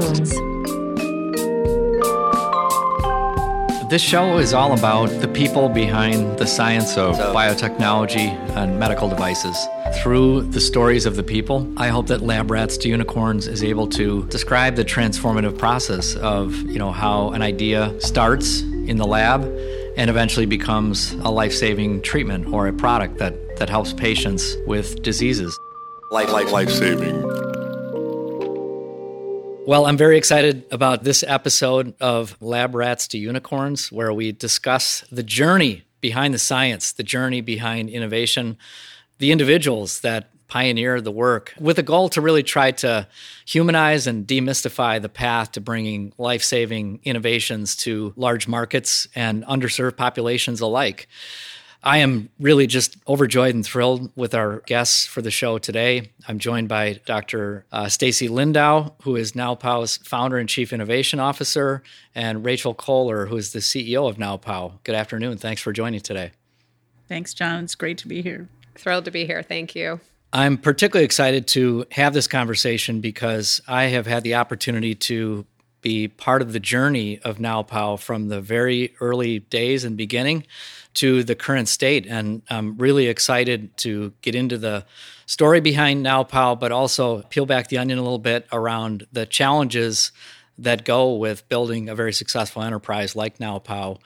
Unicorns. This show is all about the people behind the science of biotechnology and medical devices. Through the stories of the people, I hope that Lab Rats to Unicorns is able to describe the transformative process of, you know, how an idea starts in the lab and eventually becomes a life-saving treatment or a product that, that helps patients with diseases. Life, life, life saving. Well, I'm very excited about this episode of Lab Rats to Unicorns, where we discuss the journey behind the science, the journey behind innovation, the individuals that pioneer the work, with a goal to really try to humanize and demystify the path to bringing life saving innovations to large markets and underserved populations alike. I am really just overjoyed and thrilled with our guests for the show today. I'm joined by Dr. Uh, Stacy Lindau, who is NowPow's founder and chief innovation officer, and Rachel Kohler, who is the CEO of NowPow. Good afternoon. Thanks for joining today. Thanks, John. It's great to be here. Thrilled to be here. Thank you. I'm particularly excited to have this conversation because I have had the opportunity to be part of the journey of NowPow from the very early days and beginning to the current state. And I'm really excited to get into the story behind NowPow, but also peel back the onion a little bit around the challenges that go with building a very successful enterprise like NowPow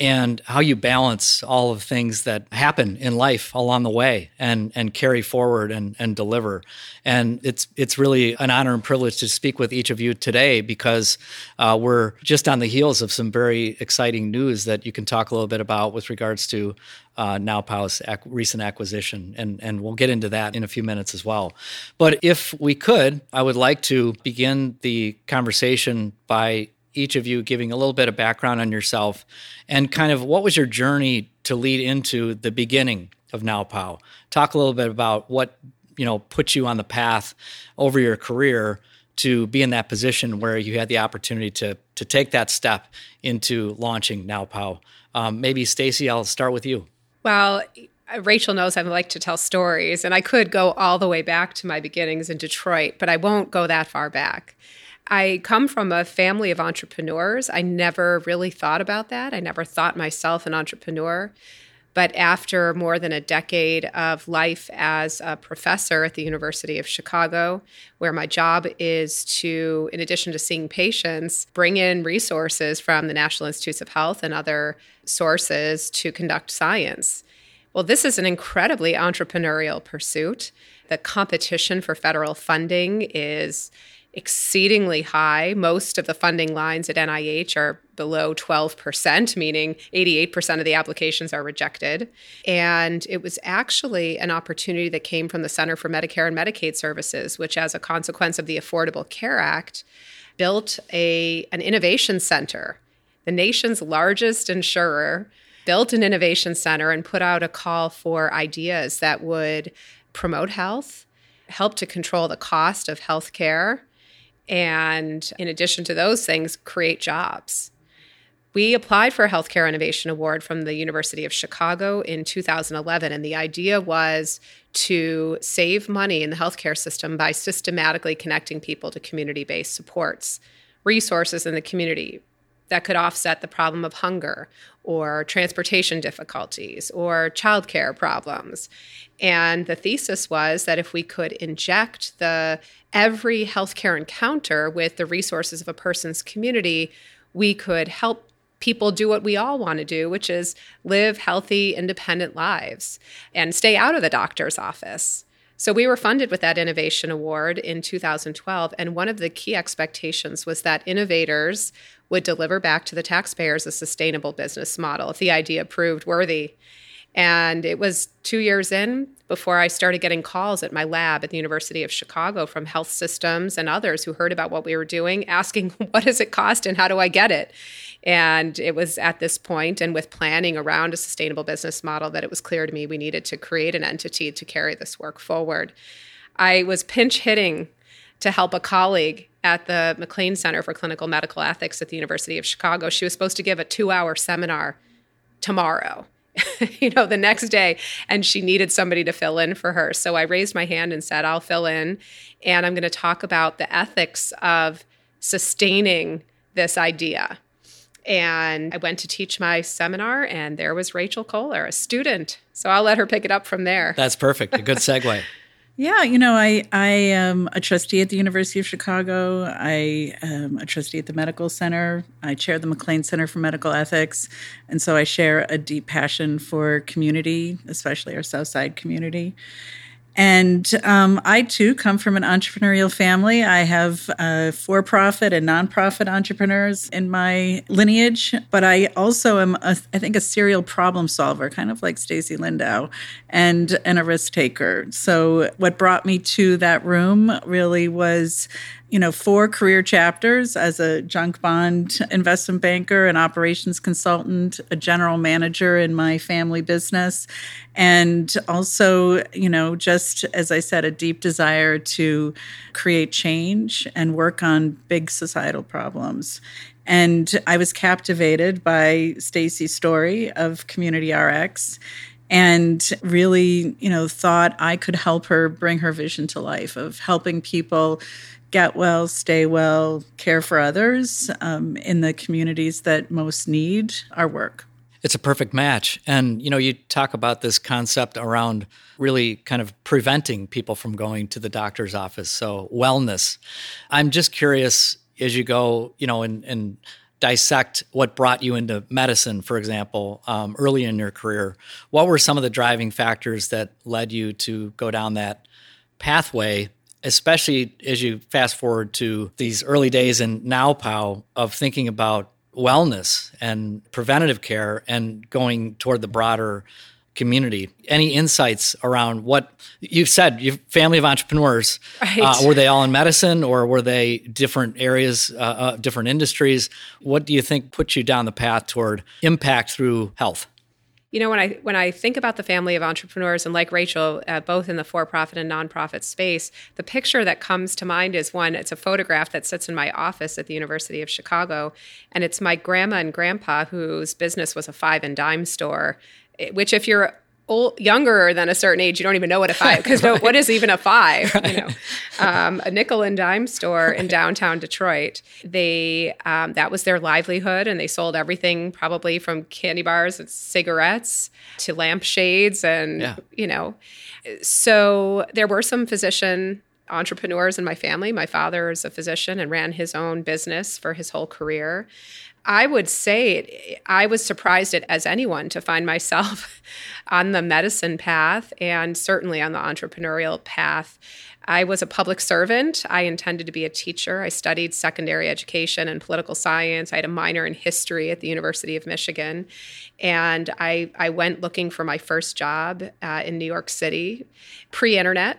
and how you balance all of things that happen in life along the way and and carry forward and and deliver. And it's it's really an honor and privilege to speak with each of you today because uh, we're just on the heels of some very exciting news that you can talk a little bit about with regards to uh, NowPow's ac- recent acquisition, and and we'll get into that in a few minutes as well. But if we could, I would like to begin the conversation by each of you giving a little bit of background on yourself and kind of what was your journey to lead into the beginning of NowPow. Talk a little bit about what you know put you on the path over your career to be in that position where you had the opportunity to to take that step into launching NowPow. Um, maybe Stacy, I'll start with you. Well, Rachel knows I like to tell stories, and I could go all the way back to my beginnings in Detroit, but I won't go that far back. I come from a family of entrepreneurs. I never really thought about that. I never thought myself an entrepreneur. But after more than a decade of life as a professor at the University of Chicago, where my job is to, in addition to seeing patients, bring in resources from the National Institutes of Health and other sources to conduct science. Well, this is an incredibly entrepreneurial pursuit. The competition for federal funding is exceedingly high. Most of the funding lines at NIH are below 12%, meaning 88% of the applications are rejected. And it was actually an opportunity that came from the Center for Medicare and Medicaid Services, which, as a consequence of the Affordable Care Act, built a, an innovation center. The nation's largest insurer built an innovation center and put out a call for ideas that would promote health, help to control the cost of health care, and in addition to those things, create jobs. We applied for a Healthcare Innovation Award from the University of Chicago in 2011, and the idea was to save money in the healthcare system by systematically connecting people to community based supports, resources in the community that could offset the problem of hunger or transportation difficulties or childcare problems. And the thesis was that if we could inject the every healthcare encounter with the resources of a person's community, we could help people do what we all want to do, which is live healthy, independent lives and stay out of the doctor's office. So we were funded with that Innovation Award in 2012. And one of the key expectations was that innovators would deliver back to the taxpayers a sustainable business model if the idea proved worthy. And it was two years in before I started getting calls at my lab at the University of Chicago from health systems and others who heard about what we were doing, asking, What does it cost and how do I get it? And it was at this point and with planning around a sustainable business model that it was clear to me we needed to create an entity to carry this work forward. I was pinch hitting to help a colleague at the McLean Center for Clinical Medical Ethics at the University of Chicago. She was supposed to give a two hour seminar tomorrow. you know, the next day, and she needed somebody to fill in for her. So I raised my hand and said, I'll fill in. And I'm going to talk about the ethics of sustaining this idea. And I went to teach my seminar, and there was Rachel Kohler, a student. So I'll let her pick it up from there. That's perfect. A good segue. Yeah, you know, I I am a trustee at the University of Chicago. I am a trustee at the Medical Center. I chair the McLean Center for Medical Ethics, and so I share a deep passion for community, especially our South Side community. And um, I too come from an entrepreneurial family. I have uh, for profit and nonprofit entrepreneurs in my lineage, but I also am, a, I think, a serial problem solver, kind of like Stacy Lindau, and, and a risk taker. So, what brought me to that room really was you know, four career chapters as a junk bond investment banker, an operations consultant, a general manager in my family business, and also, you know, just as I said, a deep desire to create change and work on big societal problems. And I was captivated by Stacy's story of Community RX and really, you know, thought I could help her bring her vision to life of helping people get well, stay well, care for others um, in the communities that most need our work. It's a perfect match. And, you know, you talk about this concept around really kind of preventing people from going to the doctor's office. So, wellness. I'm just curious as you go, you know, and, and dissect what brought you into medicine, for example, um, early in your career. What were some of the driving factors that led you to go down that pathway? especially as you fast forward to these early days in NowPow of thinking about wellness and preventative care and going toward the broader community. Any insights around what you've said? Your family of entrepreneurs. Right. Uh, were they all in medicine, or were they different areas, uh, uh, different industries? What do you think put you down the path toward impact through health? You know, when I when I think about the family of entrepreneurs, and like Rachel, uh, both in the for-profit and nonprofit space, the picture that comes to mind is one. It's a photograph that sits in my office at the University of Chicago, and it's my grandma and grandpa whose business was a five and dime store. Which, if you're old, younger than a certain age, you don't even know what a five because right. what is even a five? Right. You know, um, a nickel and dime store right. in downtown Detroit. They um, that was their livelihood, and they sold everything probably from candy bars and cigarettes to lampshades, and yeah. you know, so there were some physician entrepreneurs in my family. My father is a physician and ran his own business for his whole career. I would say I was surprised at, as anyone to find myself on the medicine path and certainly on the entrepreneurial path. I was a public servant. I intended to be a teacher. I studied secondary education and political science. I had a minor in history at the University of Michigan. And I, I went looking for my first job uh, in New York City, pre internet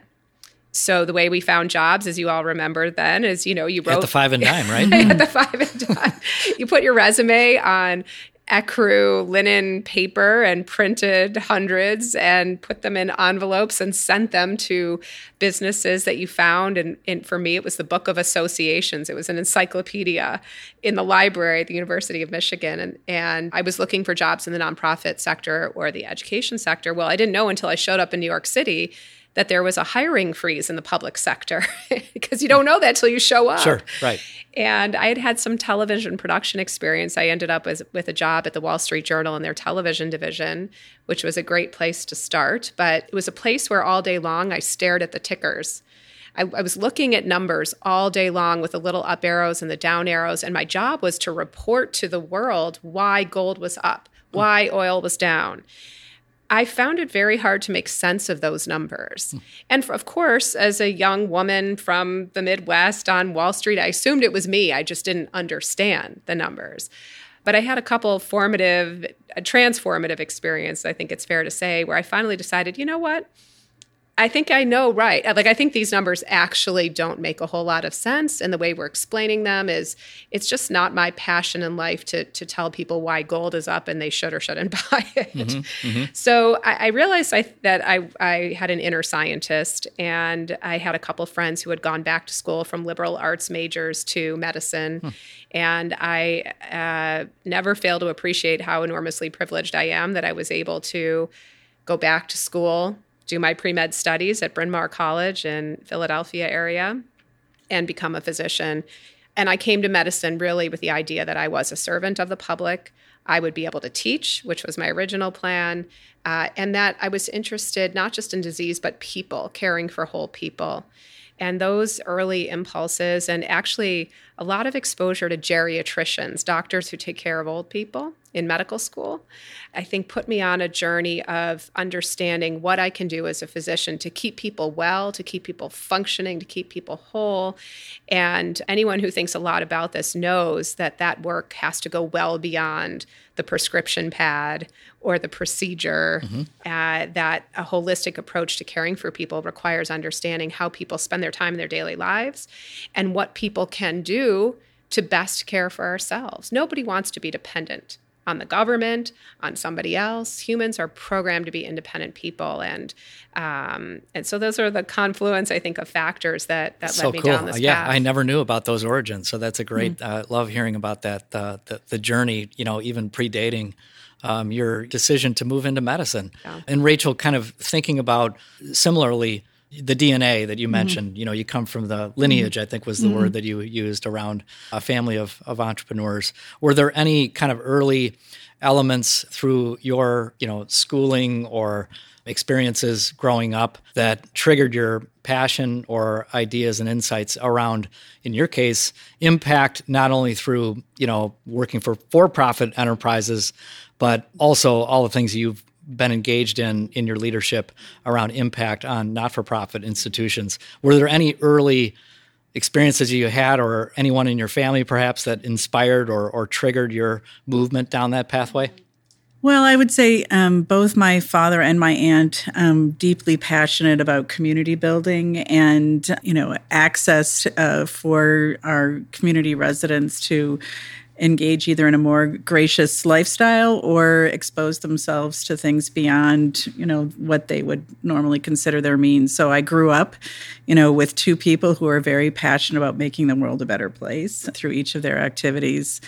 so the way we found jobs, as you all remember then, is you know you wrote at the five and dime, right? at the five and dime, you put your resume on ecru linen paper and printed hundreds and put them in envelopes and sent them to businesses that you found. And, and, for me, it was the Book of Associations. It was an encyclopedia in the library at the University of Michigan. And, and I was looking for jobs in the nonprofit sector or the education sector. Well, I didn't know until I showed up in New York City that there was a hiring freeze in the public sector because you don't know that till you show up. Sure, right. And I had had some television production experience. I ended up as, with a job at the Wall Street Journal in their television division, which was a great place to start. But it was a place where all day long I stared at the tickers. I, I, was looking at numbers all day long with the little up arrows and the down arrows, and my job was to report to the world why gold was up, why oil was down. I found it very hard to make sense of those numbers. Mm. And for, of course, as a young woman from the Midwest on Wall Street, I assumed it was me. I just didn't understand the numbers. But I had a couple formative, transformative experience, I think it's fair to say, where I finally decided, you know what? I think I know right. Like I think these numbers actually don't make a whole lot of sense, and the way we're explaining them is it's just not my passion in life to to tell people why gold is up and they should or shouldn't buy it. Mm-hmm, mm-hmm. So I, I realized I, that I I had an inner scientist, and I had a couple friends who had gone back to school from liberal arts majors to medicine, hmm. and I uh, never fail to appreciate how enormously privileged I am that I was able to go back to school do my pre med studies at Bryn Mawr College in Philadelphia area and become a physician. And I came to medicine really with the idea that I was a servant of the public. I would be able to teach, which was my original plan, uh, and that I was interested not just in disease, but people, caring for whole people. And those early impulses, and actually a lot of exposure to geriatricians, doctors who take care of old people in medical school, I think put me on a journey of understanding what I can do as a physician to keep people well, to keep people functioning, to keep people whole. And anyone who thinks a lot about this knows that that work has to go well beyond the prescription pad or the procedure. Mm-hmm. Uh, that a holistic approach to caring for people requires understanding how people spend their time in their daily lives and what people can do to best care for ourselves. Nobody wants to be dependent on the government, on somebody else. Humans are programmed to be independent people, and um, and so those are the confluence, I think, of factors that that so led me cool. down this path. yeah, path. I never knew about those origins, so that's a great. Mm-hmm. Uh, love hearing about that. Uh, the the journey, you know, even predating. Um, your decision to move into medicine. Yeah. And Rachel, kind of thinking about similarly the DNA that you mm-hmm. mentioned, you know, you come from the lineage, mm-hmm. I think was the word mm-hmm. that you used around a family of, of entrepreneurs. Were there any kind of early elements through your, you know, schooling or experiences growing up that triggered your passion or ideas and insights around in your case impact not only through you know working for for-profit enterprises but also all the things you've been engaged in in your leadership around impact on not-for-profit institutions? Were there any early experiences you had or anyone in your family perhaps that inspired or, or triggered your movement down that pathway? Well, I would say um, both my father and my aunt um, deeply passionate about community building and you know access uh, for our community residents to engage either in a more gracious lifestyle or expose themselves to things beyond you know what they would normally consider their means. So i grew up you know with two people who are very passionate about making the world a better place through each of their activities.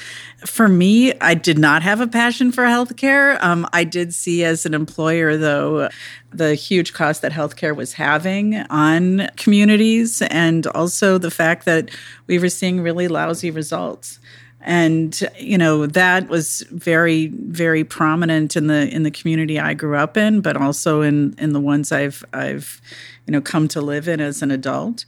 For me i did not have a passion for healthcare. Um, i did see as an employer though the huge cost that healthcare was having on communities and also the fact that we were seeing really lousy results and you know that was very very prominent in the in the community I grew up in but also in in the ones I've I've you know come to live in as an adult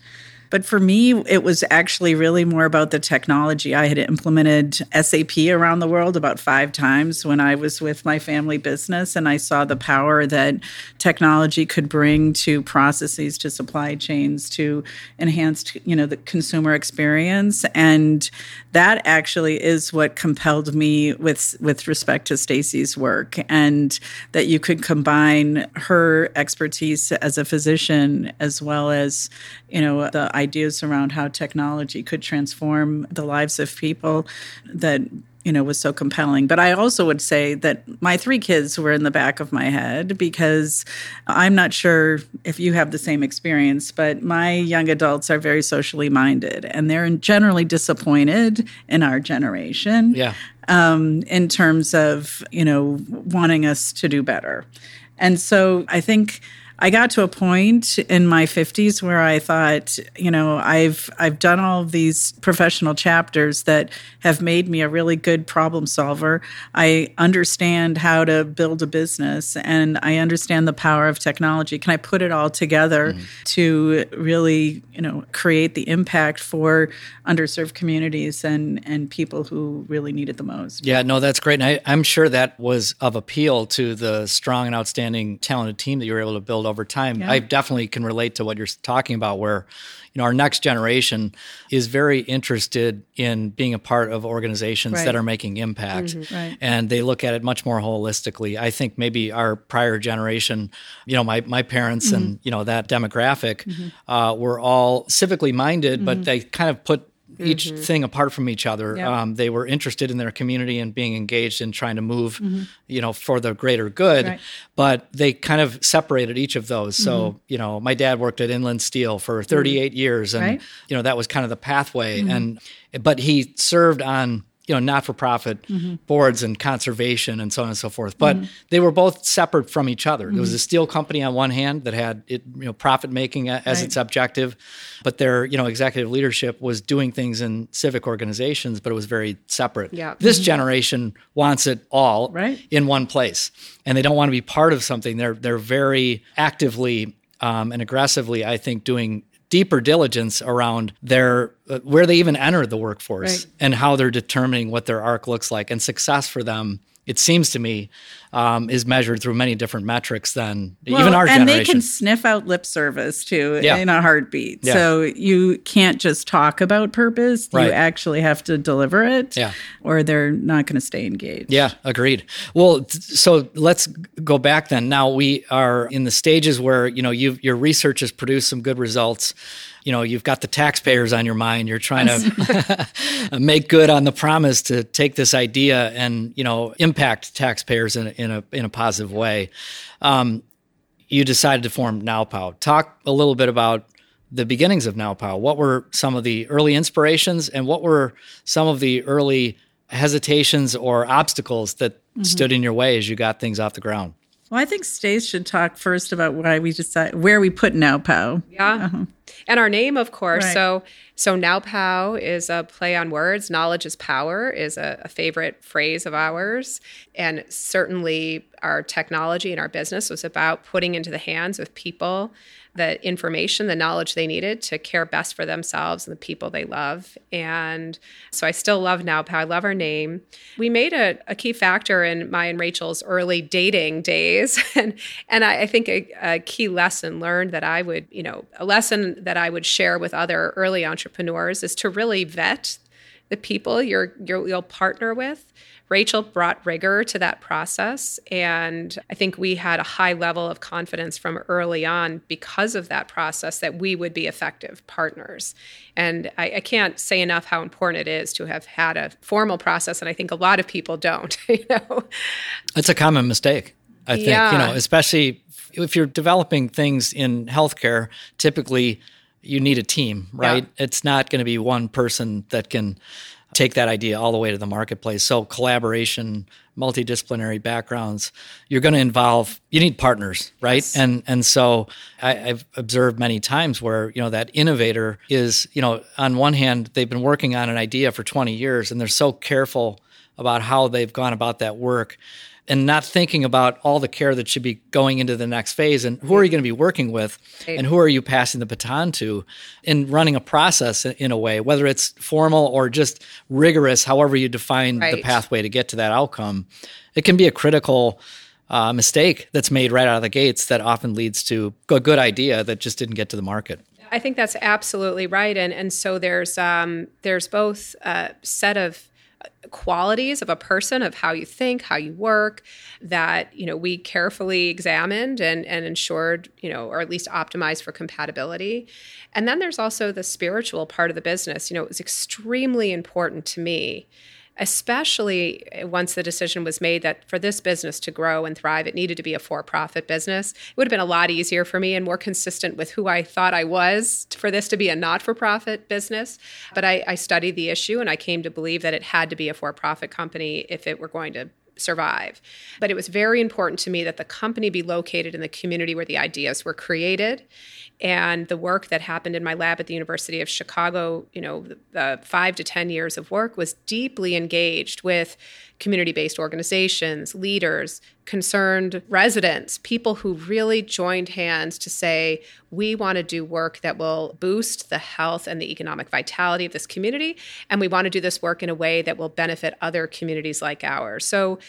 but for me, it was actually really more about the technology. I had implemented SAP around the world about five times when I was with my family business, and I saw the power that technology could bring to processes, to supply chains, to enhance, you know, the consumer experience. And that actually is what compelled me with with respect to Stacy's work, and that you could combine her expertise as a physician as well as, you know, the ideas around how technology could transform the lives of people that you know was so compelling. But i also would say that my three kids were in the back of my head because i'm not sure if you have the same experience but my young adults are very socially minded and they're generally disappointed in our generation yeah. um, in terms of you know wanting us to do better. And so i think I got to a point in my 50s where I thought, you know, I've I've done all of these professional chapters that have made me a really good problem solver. I understand how to build a business and I understand the power of technology. Can I put it all together mm-hmm. to really, you know, create the impact for underserved communities and and people who really need it the most? Yeah, no, that's great. And I, I'm sure that was of appeal to the strong and outstanding talented team that you were able to build over time. Yeah. I definitely can relate to what you're talking about, where you know our next generation is very interested in being a part of organizations right. that are making impact, mm-hmm. right. and they look at it much more holistically. I think maybe our prior generation, you know, my my parents mm-hmm. and you know that demographic, mm-hmm. uh, were all civically minded, but they kind of put each mm-hmm. thing apart from each other. Yep. Um, they were interested in their community and being engaged in trying to move, mm-hmm. you know, for the greater good. Right. But they kind of separated each of those. Mm-hmm. So, you know, my dad worked at Inland Steel for Mm-hmm. 38 years, and right. you know that was kind of the pathway. And but he served on you know not-for-profit mm-hmm. boards and conservation and so on and so forth but mm-hmm. they were both separate from each other. There was a mm-hmm. steel company on one hand that had it you know profit making as Right. its objective but their you know executive leadership was doing things in civic organizations but it was very separate. Yeah. this generation wants it all Right. in one place and they don't want to be part of something. They're they're very actively um, and aggressively i think doing deeper diligence around their uh, where they even enter the workforce Right. and how they're determining what their arc looks like and success for them it seems to me um, is measured through many different metrics than even Well, our and generation they can sniff out lip service too Yeah. in a heartbeat. Yeah. So you can't just talk about purpose; you actually have to deliver it, Yeah. or they're not going to stay engaged. Yeah, agreed. Well, so let's go back then. Now we are in the stages where you know you your research has produced some good results. You know, you've got the taxpayers on your mind. You're trying to make good on the promise to take this idea and you know impact taxpayers in in a in a positive way. Um, you decided to form NowPow. Talk a little bit about the beginnings of NowPow. What were some of the early inspirations, and what were some of the early hesitations or obstacles that stood in your way as you got things off the ground? Well, I think Stace should talk first about why we decide where we put NowPow. Yeah. Uh-huh. And our name, of course. Right. So so NowPow is a play on words. Knowledge is power is a, a favorite phrase of ours. And certainly our technology and our business was about putting into the hands of people the information, the knowledge they needed to care best for themselves and the people they love. And so I still love NowPow. I love our name. We made a, a key factor in my and Rachel's early dating days. And and I, I think a, a key lesson learned that I would, you know, a lesson that I would share with other early entrepreneurs is to really vet the people you're, you're you'll partner with. Rachel brought rigor to that process, and I think we had a high level of confidence from early on because of that process that we would be effective partners. And I, I can't say enough how important it is to have had a formal process, and I think a lot of people don't. You know, It's a common mistake, I think. yeah. You know, especially if you're developing things in healthcare, typically you need a team, right? It's not going to be one person that can take that idea all the way to the marketplace. So collaboration, multidisciplinary backgrounds, you're going to involve you need partners, right? And and so I, I've observed many times where you know that innovator is you know on one hand they've been working on an idea for 20 years and they're so careful about how they've gone about that work and not thinking about all the care that should be going into the next phase and who are you going to be working with and who are you passing the baton to in running a process in- a way whether it's formal or just rigorous however you define the pathway to get to that outcome. It can be a critical uh, mistake that's made right out of the gates that often leads to a good idea that just didn't get to the market. I think that's absolutely right, and and so there's um, there's both a set of qualities of a person of how you think how you work that you know we carefully examined and and ensured you know or at least optimized for compatibility. And then there's also the spiritual part of the business. You know it was extremely important to me especially eh, once the decision was made that for this business to grow and thrive, it needed to be a for profit business. It would have been a lot easier for me and more consistent with who I thought I was for this to be a not for profit business. But I, I studied the issue and I came to believe that it had to be a for profit company if it were going to survive. But it was very important to me that the company be located in the community where the ideas were created. And the work that happened in my lab at the University of Chicago, you know, the, the five to 10 years of work was deeply engaged with community based organizations, leaders, concerned residents, people who really joined hands to say, we want to do work that will boost the health and the economic vitality of this community. And we want to do this work in a way that will benefit other communities like ours. So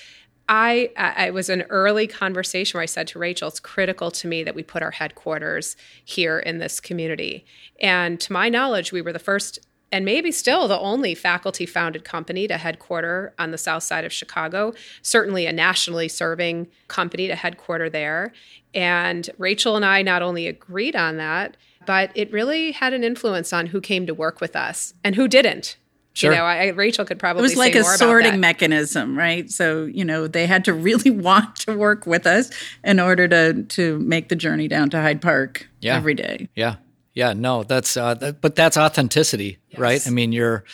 I, I was an early conversation where I said to Rachel, it's critical to me that we put our headquarters here in this community. And to my knowledge, we were the first and maybe still the only faculty founded company to headquarter on the south side of Chicago, certainly a nationally serving company to headquarter there. And Rachel and I not only agreed on that, but it really had an influence on who came to work with us and who didn't. Sure. You know, I, Rachel could probably It was like say a more about sorting mechanism, right? So, you know, they had to really want to work with us in order to to make the journey down to Hyde Park Yeah. every day. Yeah. Yeah. No, that's, uh, that, but that's authenticity, right? I mean, you're,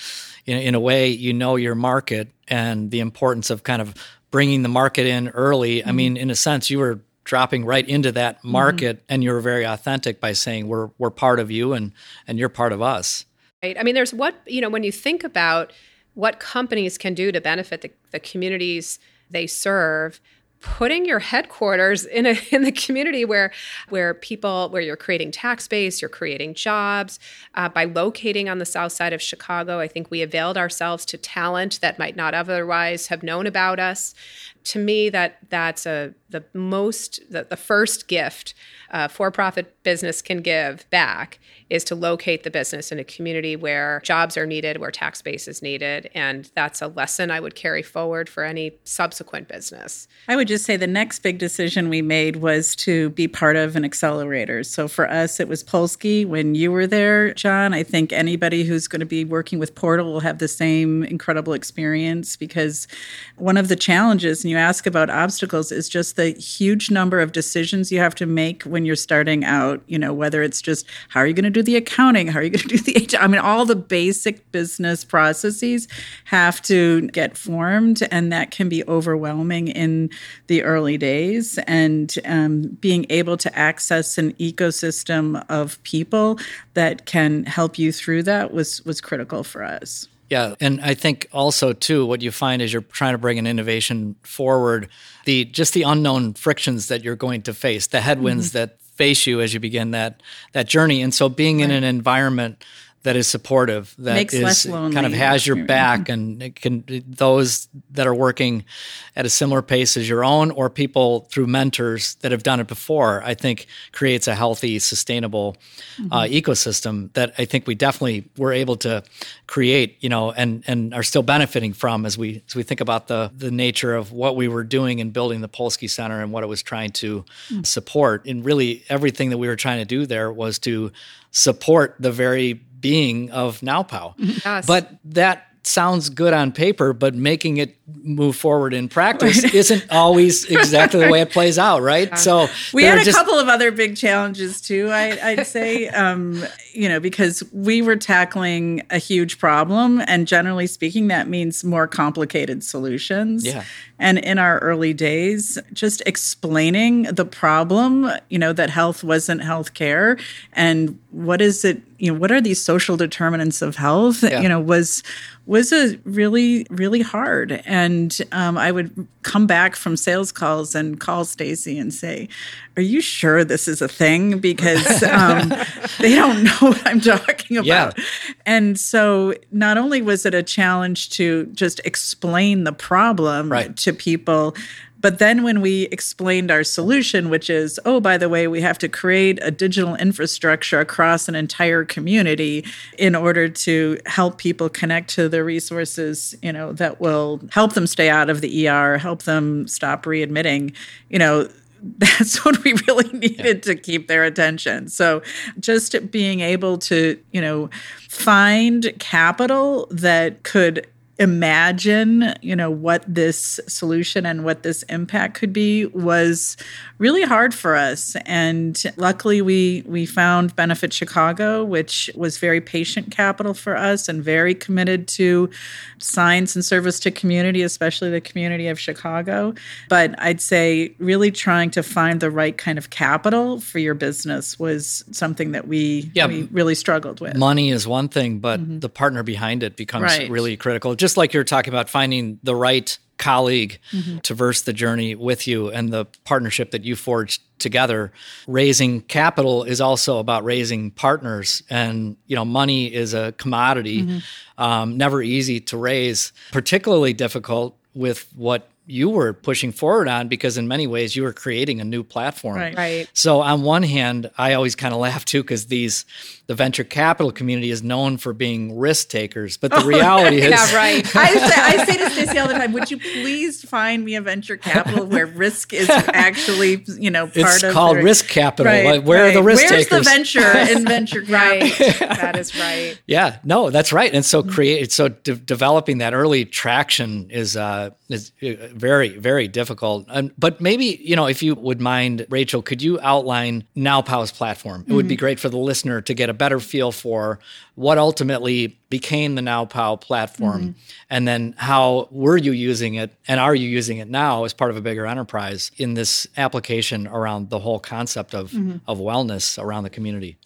in, in a way, you know your market and the importance of kind of bringing the market in early. I mean, in a sense, you were dropping right into that market mm-hmm. and you were very authentic by saying we're we're part of you and and you're part of us. Right. I mean, there's what, you know, when you think about what companies can do to benefit the, the communities they serve, putting your headquarters in a in the community where where people where you're creating tax base you're creating jobs. Uh, by locating on the south side of chicago i think we availed ourselves to talent that might not otherwise have known about us. To me that that's a the most the, the first gift a for-profit business can give back is to locate the business in a community where jobs are needed where tax base is needed and that's a lesson i would carry forward for any subsequent business. I would just say the next big decision we made was to be part of an accelerator. So for us it was polsky. When you were there john i think anybody who's going to be working with portal will have the same incredible experience because one of the challenges and you ask about obstacles is just the huge number of decisions you have to make when you're starting out, you know, whether it's just how are you going to do the accounting, how are you going to do the HR, I mean, all the basic business processes have to get formed, and that can be overwhelming in the early days. And um, being able to access an ecosystem of people that can help you through that was was critical for us. Yeah, and I think also too, what you find is you're trying to bring an innovation forward. The just the unknown frictions that you're going to face, the headwinds mm-hmm. that face you as you begin that that journey, and so being right. in an environment that is supportive, that Makes is kind of has your back, and it can those that are working at a similar pace as your own, or people through mentors that have done it before. I think creates a healthy, sustainable uh, mm-hmm. uh, ecosystem that I think we definitely were able to create, you know, and and are still benefiting from as we as we think about the the nature of what we were doing in building the Polsky Center and what it was trying to mm-hmm. support. And really, everything that we were trying to do there was to support the very being of NowPow. Yes. But that sounds good on paper, but making it move forward in practice right. isn't always exactly the way it plays out, right? So we had a just- couple of other big challenges too. I, would say, um, you know, because we were tackling a huge problem, and generally speaking, that means more complicated solutions. Yeah. And in our early days, just explaining the problem, you know, that health wasn't healthcare, and what is it, you know, what are these social determinants of health? Yeah. You know, was was a really really hard and um, i would come back from sales calls and call stacy and say are you sure this is a thing because um, they don't know what i'm talking about yeah. and so not only was it a challenge to just explain the problem right. to people but then when we explained our solution, which is, oh, by the way, we have to create a digital infrastructure across an entire community in order to help people connect to the resources, you know, that will help them stay out of the ER, help them stop readmitting, you know, that's what we really needed yeah. to keep their attention. So just being able to, you know, find capital that could imagine, you know, what this solution and what this impact could be was really hard for us. And luckily we we found Benefit Chicago, which was very patient capital for us and very committed to science and service to community, especially the community of Chicago. But I'd say really trying to find the right kind of capital for your business was something that we, yeah, we really struggled with. Money is one thing, but mm-hmm. the partner behind it becomes right. really critical. Just just like you're talking about finding the right colleague mm-hmm. to verse the journey with you and the partnership that you forged together raising capital is also about raising partners and you know money is a commodity mm-hmm. um, never easy to raise particularly difficult with what you were pushing forward on because in many ways you were creating a new platform. Right. right. So on one hand, I always kind of laugh too because these the venture capital community is known for being risk takers, but the oh, reality is yeah, right. I say, I say to Stacy all the time, would you please find me a venture capital where risk is actually you know part it's of called risk capital. Right, like, where right. are the risk Where's takers? Where's the venture in venture right. that is right. Yeah, no, that's right. And so create so de- developing that early traction is uh, is uh, very, very difficult. Um, but maybe, you know, if you would mind, Rachel, could you outline NowPow's platform? It mm-hmm. would be great for the listener to get a better feel for what ultimately became the NowPow platform mm-hmm. and then how were you using it and are you using it now as part of a bigger enterprise in this application around the whole concept of, mm-hmm. of wellness around the community?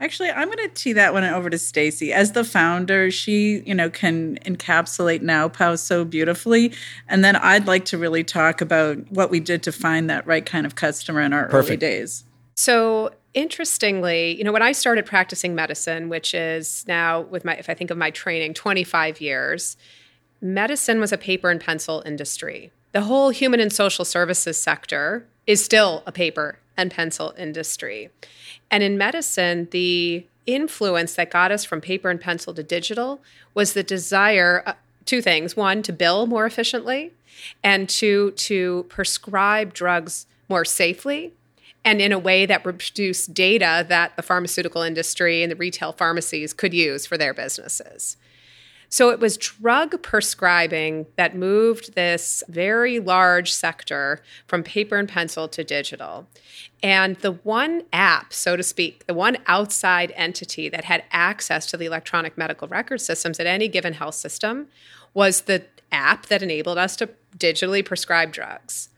Actually, I'm going to tee that one over to Stacy. As the founder, she, you know, can encapsulate NowPow so beautifully. And then I'd like to really talk about what we did to find that right kind of customer in our Perfect. early days. So, interestingly, you know, when I started practicing medicine, which is now with my if I think of my training, 25 years, medicine was a paper and pencil industry. The whole human and social services sector is still a paper and pencil industry. And in medicine, the influence that got us from paper and pencil to digital was the desire uh, two things one to bill more efficiently and two to prescribe drugs more safely and in a way that produced data that the pharmaceutical industry and the retail pharmacies could use for their businesses so it was drug prescribing that moved this very large sector from paper and pencil to digital. And the one app, so to speak, the one outside entity that had access to the electronic medical record systems at any given health system was the app that enabled us to digitally prescribe drugs.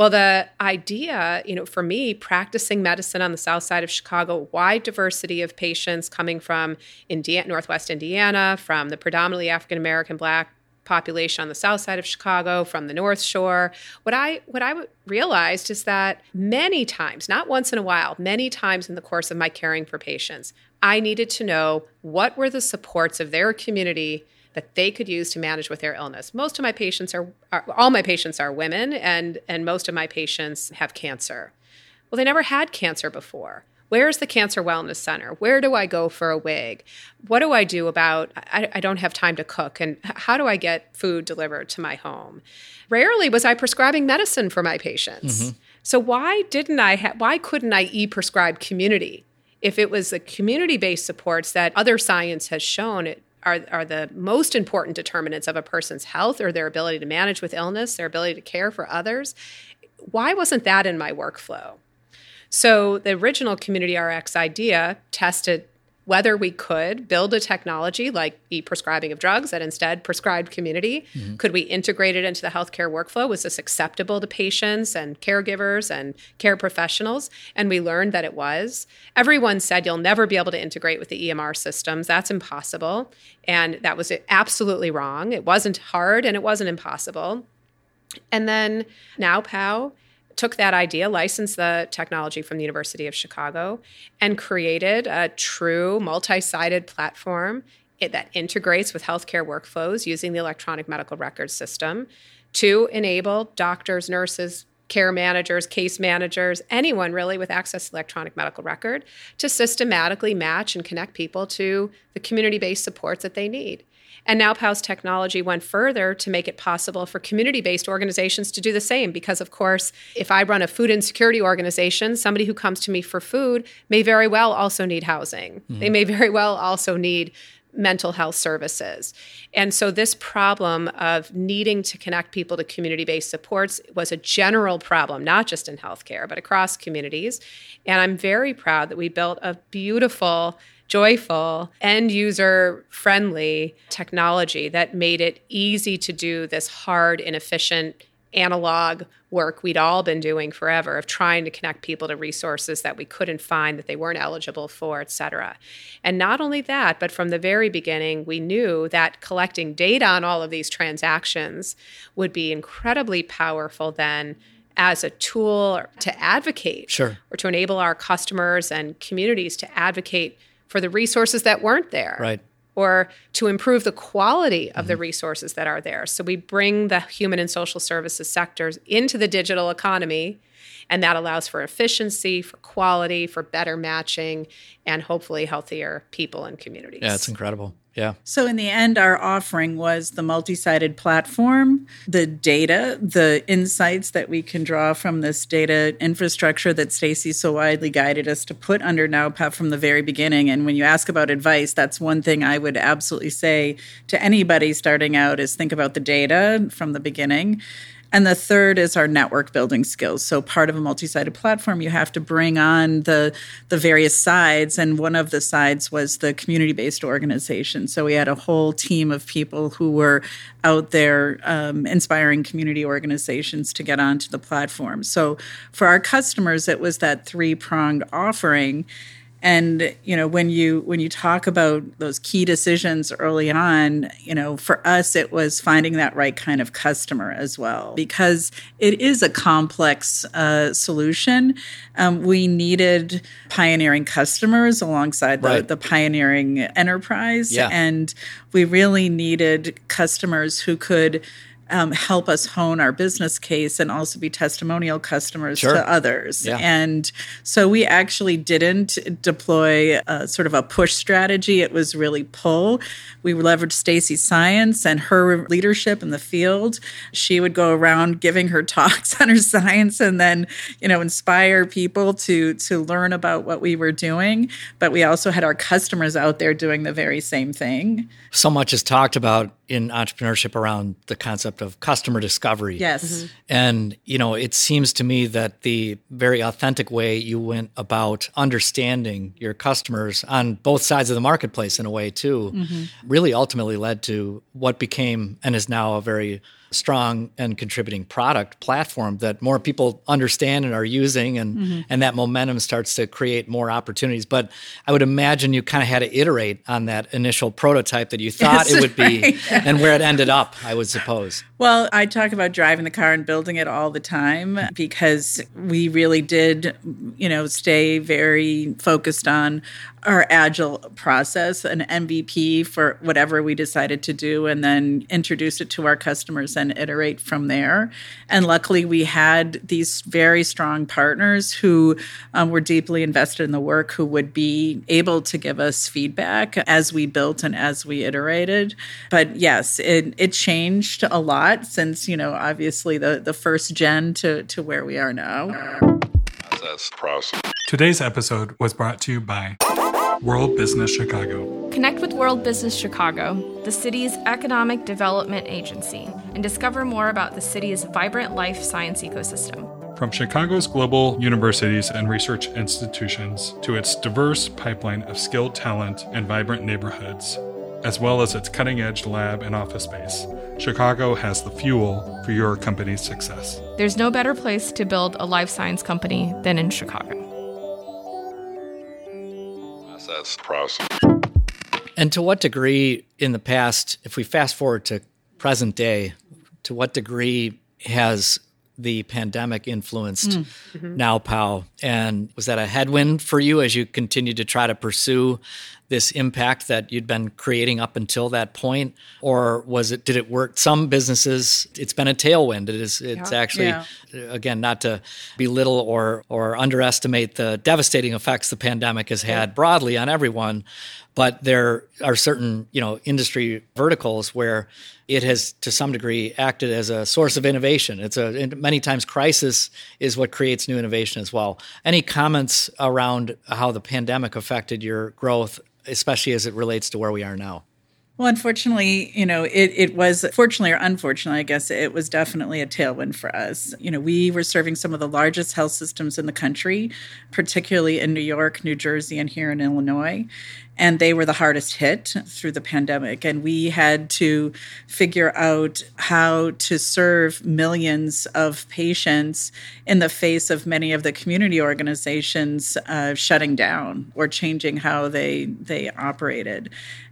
Well, the idea, you know, for me, practicing medicine on the south side of Chicago, wide diversity of patients coming from Indiana, Northwest Indiana, from the predominantly African American Black population on the south side of Chicago, from the North Shore. What I what I realized is that many times, not once in a while, many times in the course of my caring for patients, I needed to know what were the supports of their community that they could use to manage with their illness. Most of my patients are, are, all my patients are women, and and most of my patients have cancer. Well, they never had cancer before. Where's the Cancer Wellness Center? Where do I go for a wig? What do I do about I, I don't have time to cook, and how do I get food delivered to my home? Rarely was I prescribing medicine for my patients. Mm-hmm. So why didn't I? Ha- why couldn't I e-prescribe community? If it was the community-based supports that other science has shown it are, are the most important determinants of a person's health or their ability to manage with illness, their ability to care for others. Why wasn't that in my workflow? So the original Community RX idea tested whether we could build a technology like e-prescribing of drugs that instead prescribed community. Mm-hmm. Could we integrate it into the healthcare workflow? Was this acceptable to patients and caregivers and care professionals? And we learned that it was. Everyone said you'll never be able to integrate with the EMR systems. That's impossible. And that was absolutely wrong. It wasn't hard and it wasn't impossible. And then NowPow took that idea, licensed the technology from the University of Chicago, and created a true multi sided platform that integrates with healthcare workflows using the electronic medical record system to enable doctors, nurses, care managers, case managers, anyone really with access to electronic medical record to systematically match and connect people to the community based supports that they need. And NowPow's technology went further to make it possible for community based organizations to do the same. Because, of course, if I run a food insecurity organization, somebody who comes to me for food may very well also need housing. Mm-hmm. They may very well also need mental health services. And so, this problem of needing to connect people to community based supports was a general problem, not just in healthcare, but across communities. And I'm very proud that we built a beautiful joyful, end user friendly technology that made it easy to do this hard, inefficient analog work we'd all been doing forever of trying to connect people to resources that we couldn't find that they weren't eligible for et cetera and not only that but from the very beginning we knew that collecting data on all of these transactions would be incredibly powerful then as a tool to advocate sure. or to enable our customers and communities to advocate for the resources that weren't there. Right. Or to improve the quality of mm-hmm. the resources that are there. So we bring the human and social services sectors into the digital economy, and that allows for efficiency, for quality, for better matching, and hopefully healthier people and communities. Yeah, it's incredible. Yeah. So in the end, our offering was the multi-sided platform, the data, the insights that we can draw from this data infrastructure that Stacy so widely guided us to put under NowPow from the very beginning. And when you ask about advice, that's one thing I would absolutely say to anybody starting out is think about the data from the beginning And the third is our network building skills. So part of a multi-sided platform, you have to bring on the the various sides, and one of the sides was the community-based organization. So we had a whole team of people who were out there um, inspiring community organizations to get onto the platform. So for our customers, it was that three-pronged offering and you know when you when you talk about those key decisions early on you know for us it was finding that right kind of customer as well because it is a complex uh, solution um, we needed pioneering customers alongside the, Right. the pioneering enterprise Yeah. and we really needed customers who could um, help us hone our business case and also be testimonial customers Sure. to others. Yeah. And so we actually didn't deploy a, sort of a push strategy. It was really pull. We leveraged Stacy's science and her leadership in the field. She would go around giving her talks on her science and then, you know, inspire people to to learn about what we were doing. But we also had our customers out there doing the very same thing. So much is talked about in entrepreneurship around the concept of customer discovery. Yes. Mm-hmm. And, you know, it seems to me that the very authentic way you went about understanding your customers on both sides of the marketplace, in a way, too, mm-hmm. really ultimately led to what became and is now a very strong and contributing product platform that more people understand and are using and mm-hmm. and that momentum starts to create more opportunities. But i would imagine you kind of had to iterate on that initial prototype that you thought Yes, it would be and where it ended up i would suppose. Well, I talk about driving the car and building it all the time because we really did, you know, stay very focused on our agile process, an MVP for whatever we decided to do, and then introduce it to our customers and iterate from there. And luckily, we had these very strong partners who um, were deeply invested in the work, who would be able to give us feedback as we built and as we iterated. But yes, it, it changed a lot since, you know, obviously the, the first gen to, to where we are now. Process. Today's episode was brought to you by World Business Chicago. Connect with World Business Chicago, the city's economic development agency, and discover more about the city's vibrant life science ecosystem. From Chicago's global universities and research institutions to its diverse pipeline of skilled talent and vibrant neighborhoods, as well as its cutting edge lab and office space, Chicago has the fuel for your company's success. There's no better place to build a life science company than in Chicago. That's process. And to what degree in the past, if we fast forward to present day, to what degree has the pandemic influenced mm. mm-hmm. NowPow? And was that a headwind for you as you continued to try to pursue this impact that you'd been creating up until that point? Or was it did it work? Some businesses, it's been a tailwind. It is it's actually Yeah. Uh, again not to belittle or or underestimate the devastating effects the pandemic has had broadly on everyone but there are certain you know industry verticals where it has to some degree acted as a source of innovation. It's a many times crisis is what creates new innovation as well. Any comments around how the pandemic affected your growth especially as it relates to where we are now Well, unfortunately, you know, it, it was fortunately or unfortunately, I guess it was definitely a tailwind for us. You know, we were serving some of the largest health systems in the country, particularly in New York, New Jersey, and here in Illinois. And they were the hardest hit through the pandemic. And we had to figure out how to serve millions of patients in the face of many of the community organizations uh, shutting down or changing how they, they operated.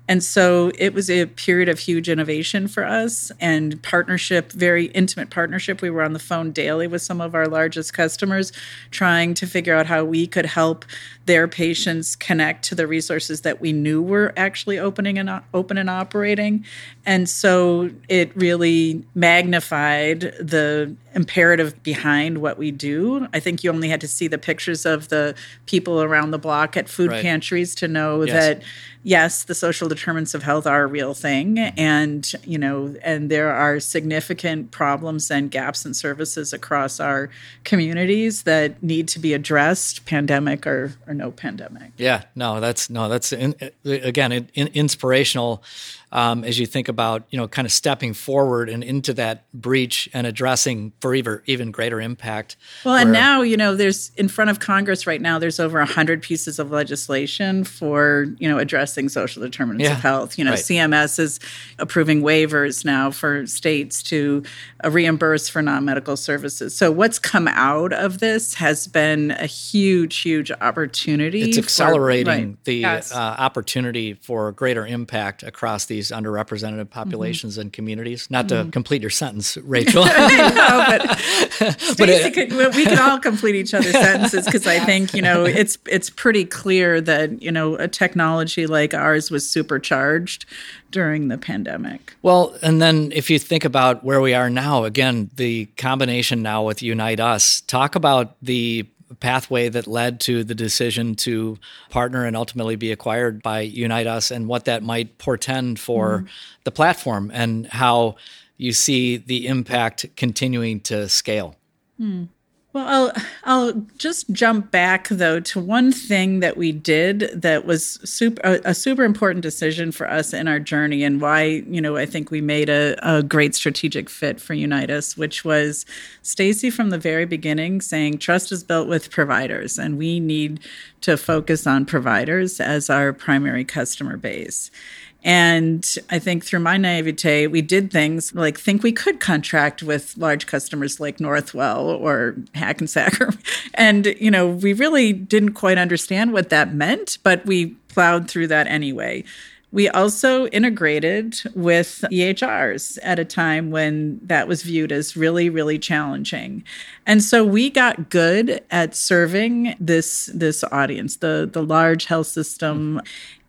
And so it was a period of huge innovation for us and partnership, very intimate partnership. We were on the phone daily with some of our largest customers, trying to figure out how we could help their patients connect to the resources that we knew were actually opening and open and operating. And so it really magnified the imperative behind what we do. I think you only had to see the pictures of the people around the block at food Right. pantries to know Yes. that yes, the social determinants of health are a real thing. And, you know, and there are significant problems and gaps in services across our communities that need to be addressed, pandemic or, or no pandemic. Yeah, no, that's no, that's in, again in, in- inspirational um, as you think about you know kind of stepping forward and into that breach and addressing for even even greater impact. Well, and now you know there's in front of Congress right now. There's over hundred pieces of legislation for you know addressing social determinants Yeah, of health. You know, right. CMS is approving waivers now for states to uh, reimburse for non-medical services. So what's come out of this has been a huge, huge opportunity. it's for- accelerating right. the Yes. uh, opportunity for greater impact across these underrepresented populations Mm-hmm. and communities. Not to complete your sentence, Rachel. no, but But it- could, we can all complete each other's sentences because I think you know it's it's pretty clear that you know a technology like ours was supercharged during the pandemic. Well, and then if you think about where we are now, again, the combination now with Unite Us, talk about the pathway that led to the decision to partner and ultimately be acquired by Unite Us and what that might portend for mm-hmm. the platform and how you see the impact continuing to scale. Hmm. Well, I'll I'll just jump back though to one thing that we did that was super a, a super important decision for us in our journey and why you know I think we made a, a great strategic fit for Unite Us, which was Stacy from the very beginning saying trust is built with providers and we need to focus on providers as our primary customer base. And I think through my naivete, we did things like think we could contract with large customers like Northwell or Hackensack. And, you know, we really didn't quite understand what that meant, but we plowed through that anyway. We also integrated with EHRs at a time when that was viewed as really, really challenging. And so we got good at serving this this audience, the the large health system.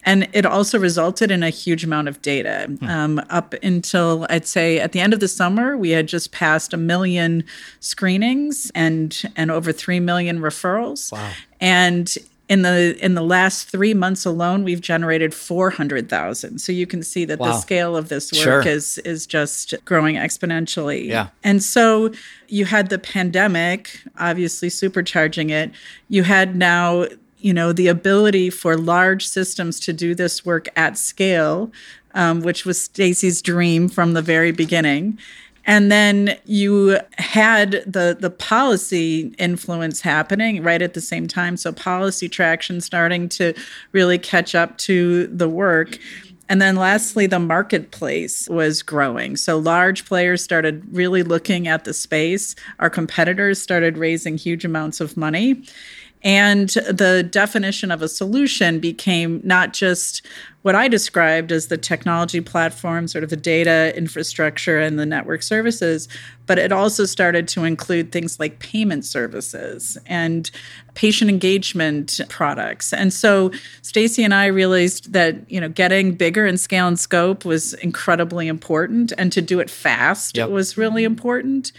And it also resulted in a huge amount of data. Um, up until I'd say at the end of the summer, we had just passed a million screenings and and over three million referrals. Wow! And in the in the last three months alone, we've generated four hundred thousand. So you can see that the scale of this work Sure. is is just growing exponentially. Yeah. And so you had the pandemic, obviously supercharging it. You had now, you know, the ability for large systems to do this work at scale, um, which was Stacy's dream from the very beginning. And then you had the the policy influence happening right at the same time. So policy traction starting to really catch up to the work. And then lastly, the marketplace was growing. So large players started really looking at the space. Our competitors started raising huge amounts of money. And the definition of a solution became not just what I described as the technology platform, sort of the data infrastructure and the network services, but it also started to include things like payment services and patient engagement products. And so Stacy and I realized that, you know, getting bigger in scale and scope was incredibly important and to do it fast Yep. was really important.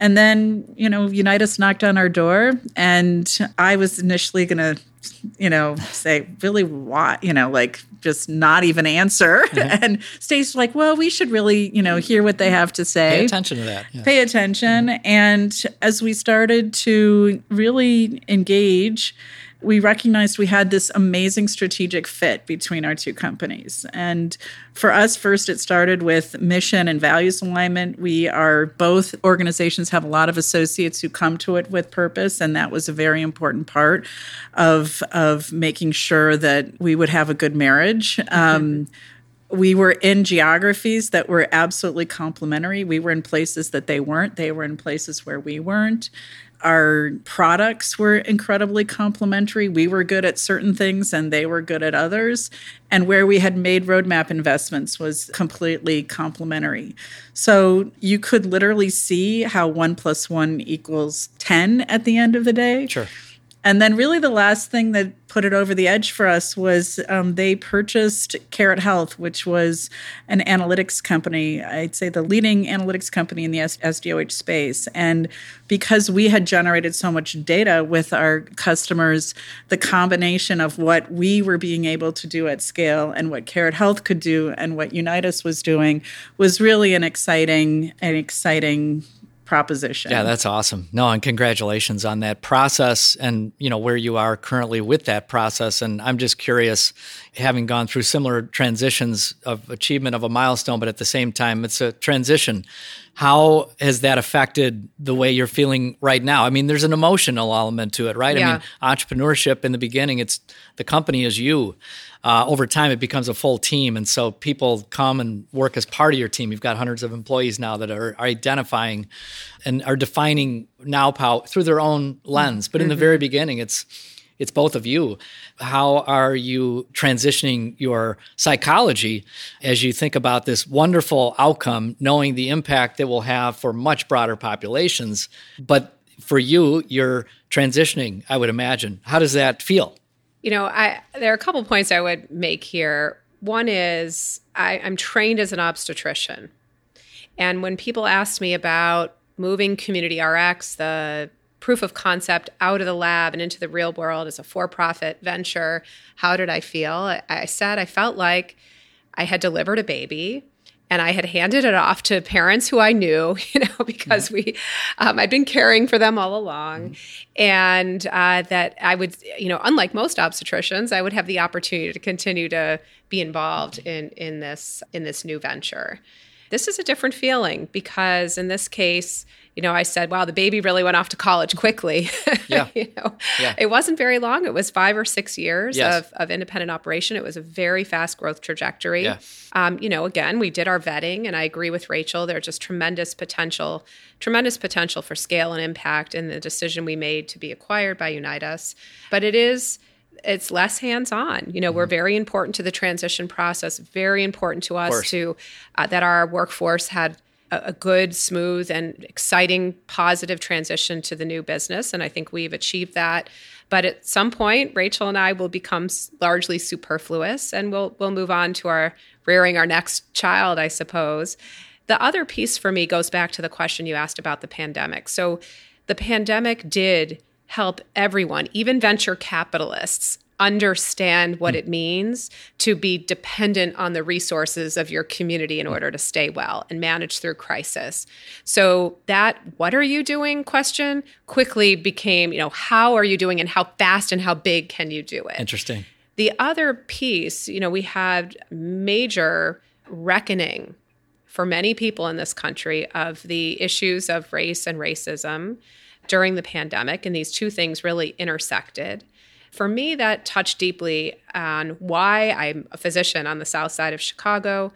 And then, you know, Unite Us knocked on our door, and I was initially going to, you know, say, really, why, you know, like just not even answer. And Stacy's like, well, we should really, you know, hear what they have to say Pay attention to that. Yeah. pay attention. And as we started to really engage, we recognized we had this amazing strategic fit between our two companies. And for us, first, it started with mission and values alignment. We are both organizations have a lot of associates who come to it with purpose, and that was a very important part of of making sure that we would have a good marriage. Um, we were in geographies that were absolutely complementary. We were in places that they weren't. They were in places where we weren't. Our products were incredibly complementary. We were good at certain things and they were good at others. And where we had made roadmap investments was completely complementary. So you could literally see how one plus one equals 10 at the end of the day. Sure. And then, really, the last thing that put it over the edge for us was um, they purchased Carrot Health, which was an analytics company. I'd say the leading analytics company in the SDOH space. And because we had generated so much data with our customers, the combination of what we were being able to do at scale and what Carrot Health could do and what Unite Us was doing was really an exciting, an exciting proposition. Yeah, that's awesome. No, and congratulations on that process and, you know, where you are currently with that process. And I'm just curious, having gone through similar transitions of achievement of a milestone, but at the same time, it's a transition. How has that affected the way you're feeling right now? I mean, there's an emotional element to it, right? Yeah. I mean, entrepreneurship in the beginning, it's the company is you. Uh, over time, it becomes a full team. And so people come and work as part of your team. You've got hundreds of employees now that are, are identifying and are defining NowPow through their own lens. But in the very beginning, it's it's both of you. How are you transitioning your psychology as you think about this wonderful outcome, knowing the impact it will have for much broader populations? But for you, you're transitioning, I would imagine. How does that feel? You know, I there are a couple points I would make here. One is I, I'm trained as an obstetrician. And when people ask me about moving CommunityRx, the proof of concept out of the lab and into the real world as a for profit venture, how did I feel? I, I said I felt like I had delivered a baby and I had handed it off to parents who I knew, you know, because we, um, I'd been caring for them all along, and uh, that I would, you know, unlike most obstetricians, I would have the opportunity to continue to be involved in in this in this new venture. This is a different feeling because in this case, you know, I said, wow, the baby really went off to college quickly. Yeah. you know, Yeah. it wasn't very long. It was five or six years Yes. of, of independent operation. It was a very fast growth trajectory. Yeah. Um, you know, again, we did our vetting, and I agree with Rachel. There's just tremendous potential, tremendous potential for scale and impact in the decision we made to be acquired by Unite Us. But it is it's less hands-on. You know, we're very important to the transition process. Very important to us to uh, that our workforce had a, a good, smooth, and exciting, positive transition to the new business, and I think we've achieved that. But at some point, Rachel and I will become largely superfluous, and we'll we'll move on to our rearing our next child, I suppose. The other piece for me goes back to the question you asked about the pandemic. So, the pandemic did help everyone, even venture capitalists, understand what hmm. it means to be dependent on the resources of your community in hmm. order to stay well and manage through crisis. So that what are you doing question quickly became, you know, how are you doing and how fast and how big can you do it? Interesting. The other piece, you know, we had major reckoning for many people in this country of the issues of race and racism during the pandemic, and these two things really intersected. For me, that touched deeply on why I'm a physician on the south side of Chicago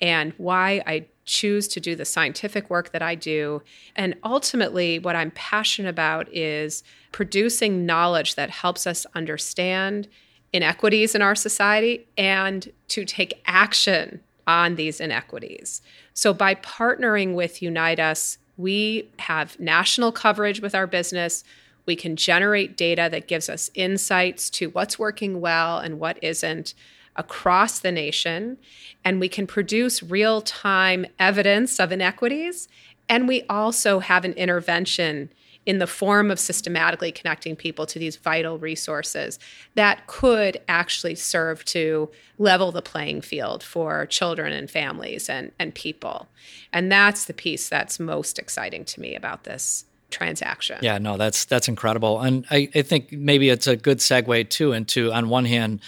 and why I choose to do the scientific work that I do. And ultimately, what I'm passionate about is producing knowledge that helps us understand inequities in our society and to take action on these inequities. So, by partnering with Unite Us, we have national coverage with our business. We can generate data that gives us insights to what's working well and what isn't across the nation. And we can produce real time evidence of inequities. And we also have an intervention in the form of systematically connecting people to these vital resources that could actually serve to level the playing field for children and families and, and people. And that's the piece that's most exciting to me about this transaction. Yeah, no, that's that's incredible, and I, I think maybe it's a good segue too into on one hand,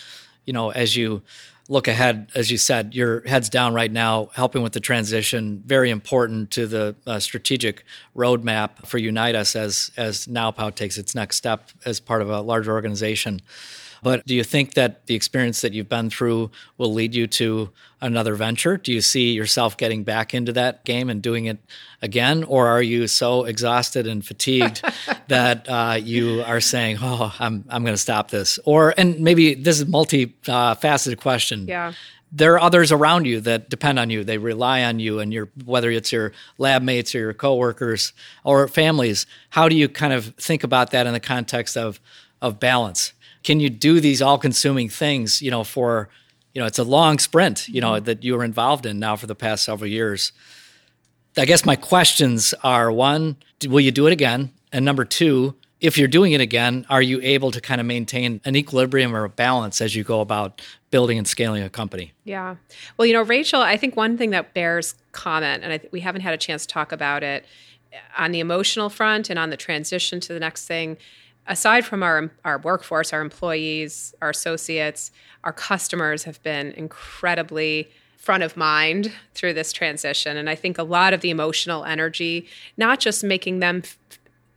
you know, as you look ahead, as you said, your head's down right now, helping with the transition, very important to the uh, strategic roadmap for Unite Us as as NowPow takes its next step as part of a larger organization. But do you think that the experience that you've been through will lead you to another venture? Do you see yourself getting back into that game and doing it again? Or are you so exhausted and fatigued that uh, you are saying, oh, I'm, I'm going to stop this? Or, and maybe this is a multi-faceted question. Yeah. There are others around you that depend on you. They rely on you, and your whether it's your lab mates or your coworkers or families. How do you kind of think about that in the context of of balance? Can you do these all-consuming things you know for you know it's a long sprint you know mm-hmm. that you were involved in now for the past several years. I guess my questions are one will you do it again? And number two if you're doing it again are you able to kind of maintain an equilibrium or a balance as you go about building and scaling a company? Yeah. Well, you know, Rachel, I think one thing that bears comment, and I th- we haven't had a chance to talk about it, eh, on the emotional front and on the transition to the next thing, aside from our our workforce, our employees, our associates, our customers have been incredibly front of mind through this transition. And I think a lot of the emotional energy not just making them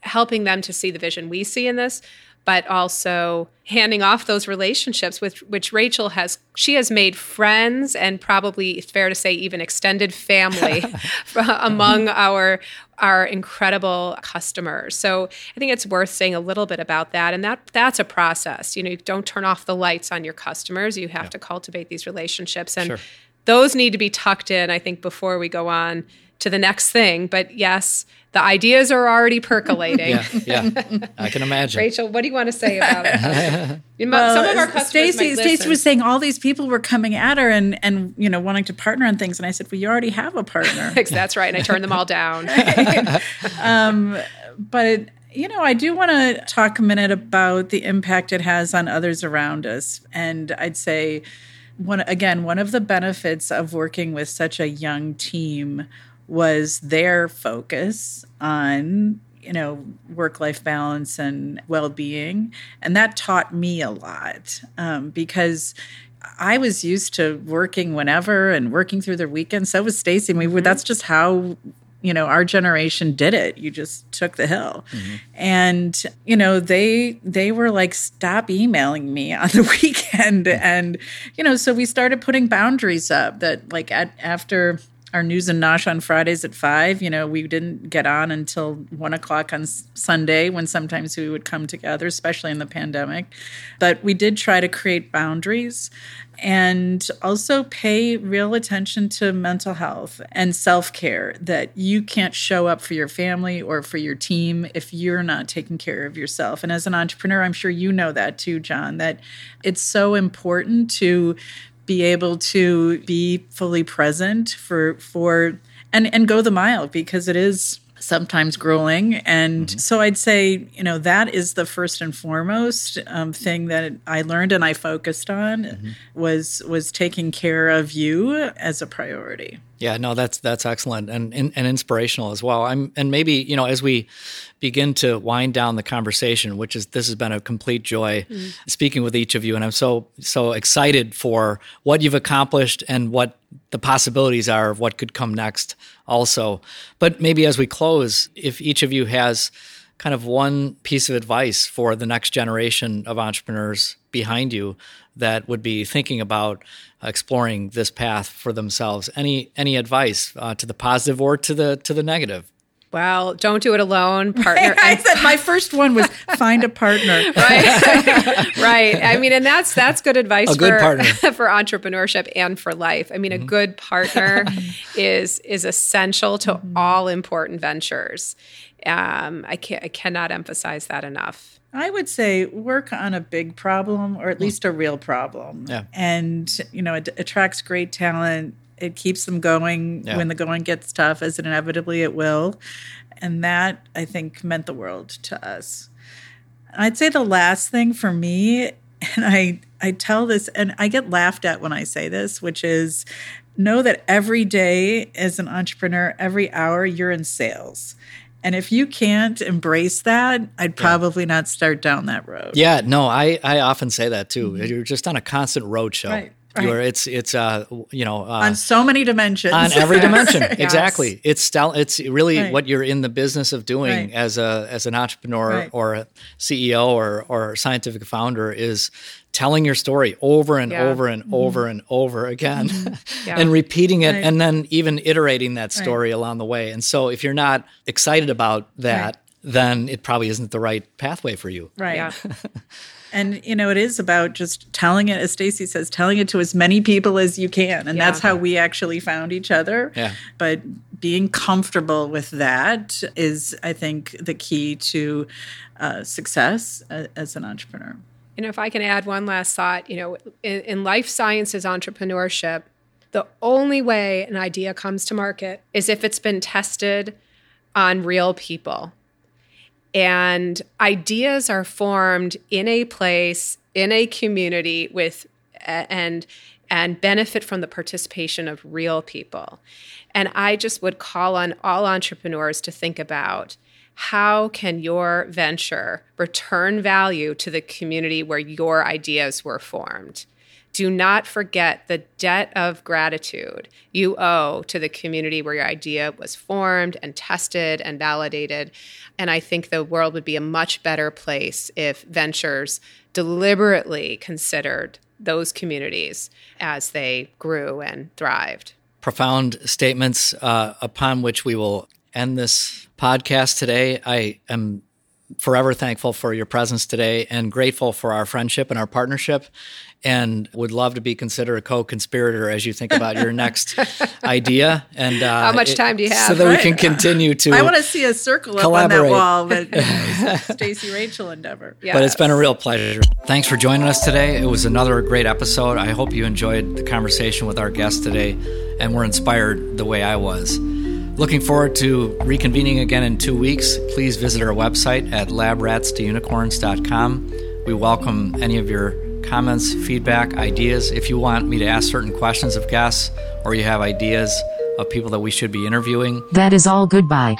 helping them to see the vision we see in this but also handing off those relationships with which Rachel has she has made friends and probably fair to say even extended family among our our incredible customers. So I think it's worth saying a little bit about that and that that's a process. You know, you don't turn off the lights on your customers. You have yeah. to cultivate these relationships and sure. those need to be tucked in I think before we go on to the next thing. But yes, the ideas are already percolating. yeah, yeah, I can imagine. Rachel, what do you want to say about it? well, some of our customers Stacy, Stacy was saying all these people were coming at her and and you know wanting to partner on things, and I said, well, you already have a partner. That's right, and I turned them all down. um, but. You know, I do want to talk a minute about the impact it has on others around us. And I'd say, one again, one of the benefits of working with such a young team was their focus on you know work life balance and well being, and that taught me a lot um, because. I was used to working whenever and working through the weekend. So was Stacy. I mean, mm-hmm. that's just how you know our generation did it you just took the hill mm-hmm. and you know they they were like stop emailing me on the weekend mm-hmm. and you know so we started putting boundaries up that like at, after our news and nosh on Fridays at five. You know, we didn't get on until one o'clock on Sunday when sometimes we would come together, especially in the pandemic. But we did try to create boundaries and also pay real attention to mental health and self care that you can't show up for your family or for your team if you're not taking care of yourself. And as an entrepreneur, I'm sure you know that too, John, that it's so important to be able to be fully present for for and and go the mile because it is sometimes grueling and mm-hmm. so i'd say you know that is the first and foremost um, thing that i learned and i focused on mm-hmm. was was taking care of you as a priority yeah, no, that's that's excellent and, and, and inspirational as well. I'm and maybe you know as we begin to wind down the conversation, which is this has been a complete joy mm. speaking with each of you, and I'm so so excited for what you've accomplished and what the possibilities are of what could come next. Also, but maybe as we close, if each of you has kind of one piece of advice for the next generation of entrepreneurs behind you that would be thinking about exploring this path for themselves. Any any advice uh, to the positive or to the to the negative? Well, don't do it alone. Partner. I said my first one was find a partner. right. right. I mean, and that's that's good advice good for for entrepreneurship and for life. I mean, mm-hmm. a good partner is is essential to mm-hmm. all important ventures. Um, I can I cannot emphasize that enough. I would say work on a big problem or at hmm. least a real problem. Yeah. And, you know, it attracts great talent. It keeps them going yeah. when the going gets tough, as inevitably it will. And that, I think, meant the world to us. I'd say the last thing for me, and I, I tell this, and I get laughed at when I say this, which is know that every day as an entrepreneur, every hour you're in sales. And if you can't embrace that, I'd probably yeah. not start down that road. Yeah, no, I, I often say that too. Mm-hmm. You're just on a constant road show. Right. Right. You're, it's it's uh you know uh, on so many dimensions on every dimension yes. exactly it's still it's really right. what you're in the business of doing right. as a as an entrepreneur or a CEO or or scientific founder is telling your story over and yeah. over and mm-hmm. over and over again mm-hmm. yeah. and repeating it right. and then even iterating that story right. along the way. And so if you're not excited about that, right. then it probably isn't the right pathway for you. Right. Yeah. and you know it is about just telling it as stacy says telling it to as many people as you can and yeah. that's how we actually found each other yeah. but being comfortable with that is i think the key to uh, success as an entrepreneur you know, if I can add one last thought, you know, in, in life sciences entrepreneurship, the only way an idea comes to market is if it's been tested on real people. And ideas are formed in a place, in a community with, and and benefit from the participation of real people. And I just would call on all entrepreneurs to think about how can your venture return value to the community where your ideas were formed? Do not forget the debt of gratitude you owe to the community where your idea was formed and tested and validated. And I think the world would be a much better place if ventures deliberately considered those communities as they grew and thrived. Profound statements uh, upon which we will end this podcast today. I am forever thankful for your presence today and grateful for our friendship and our partnership and would love to be considered a co-conspirator as you think about your next idea and uh, how much time do you have so that right? we can continue to i want to see a circle up on that wall but stacy rachel endeavor yes. but it's been a real pleasure thanks for joining us today it was another great episode i hope you enjoyed the conversation with our guest today and were inspired the way i was Looking forward to reconvening again in two weeks. Please visit our website at labratstounicorns.com. We welcome any of your comments, feedback, ideas. If you want me to ask certain questions of guests or you have ideas of people that we should be interviewing, that is all goodbye.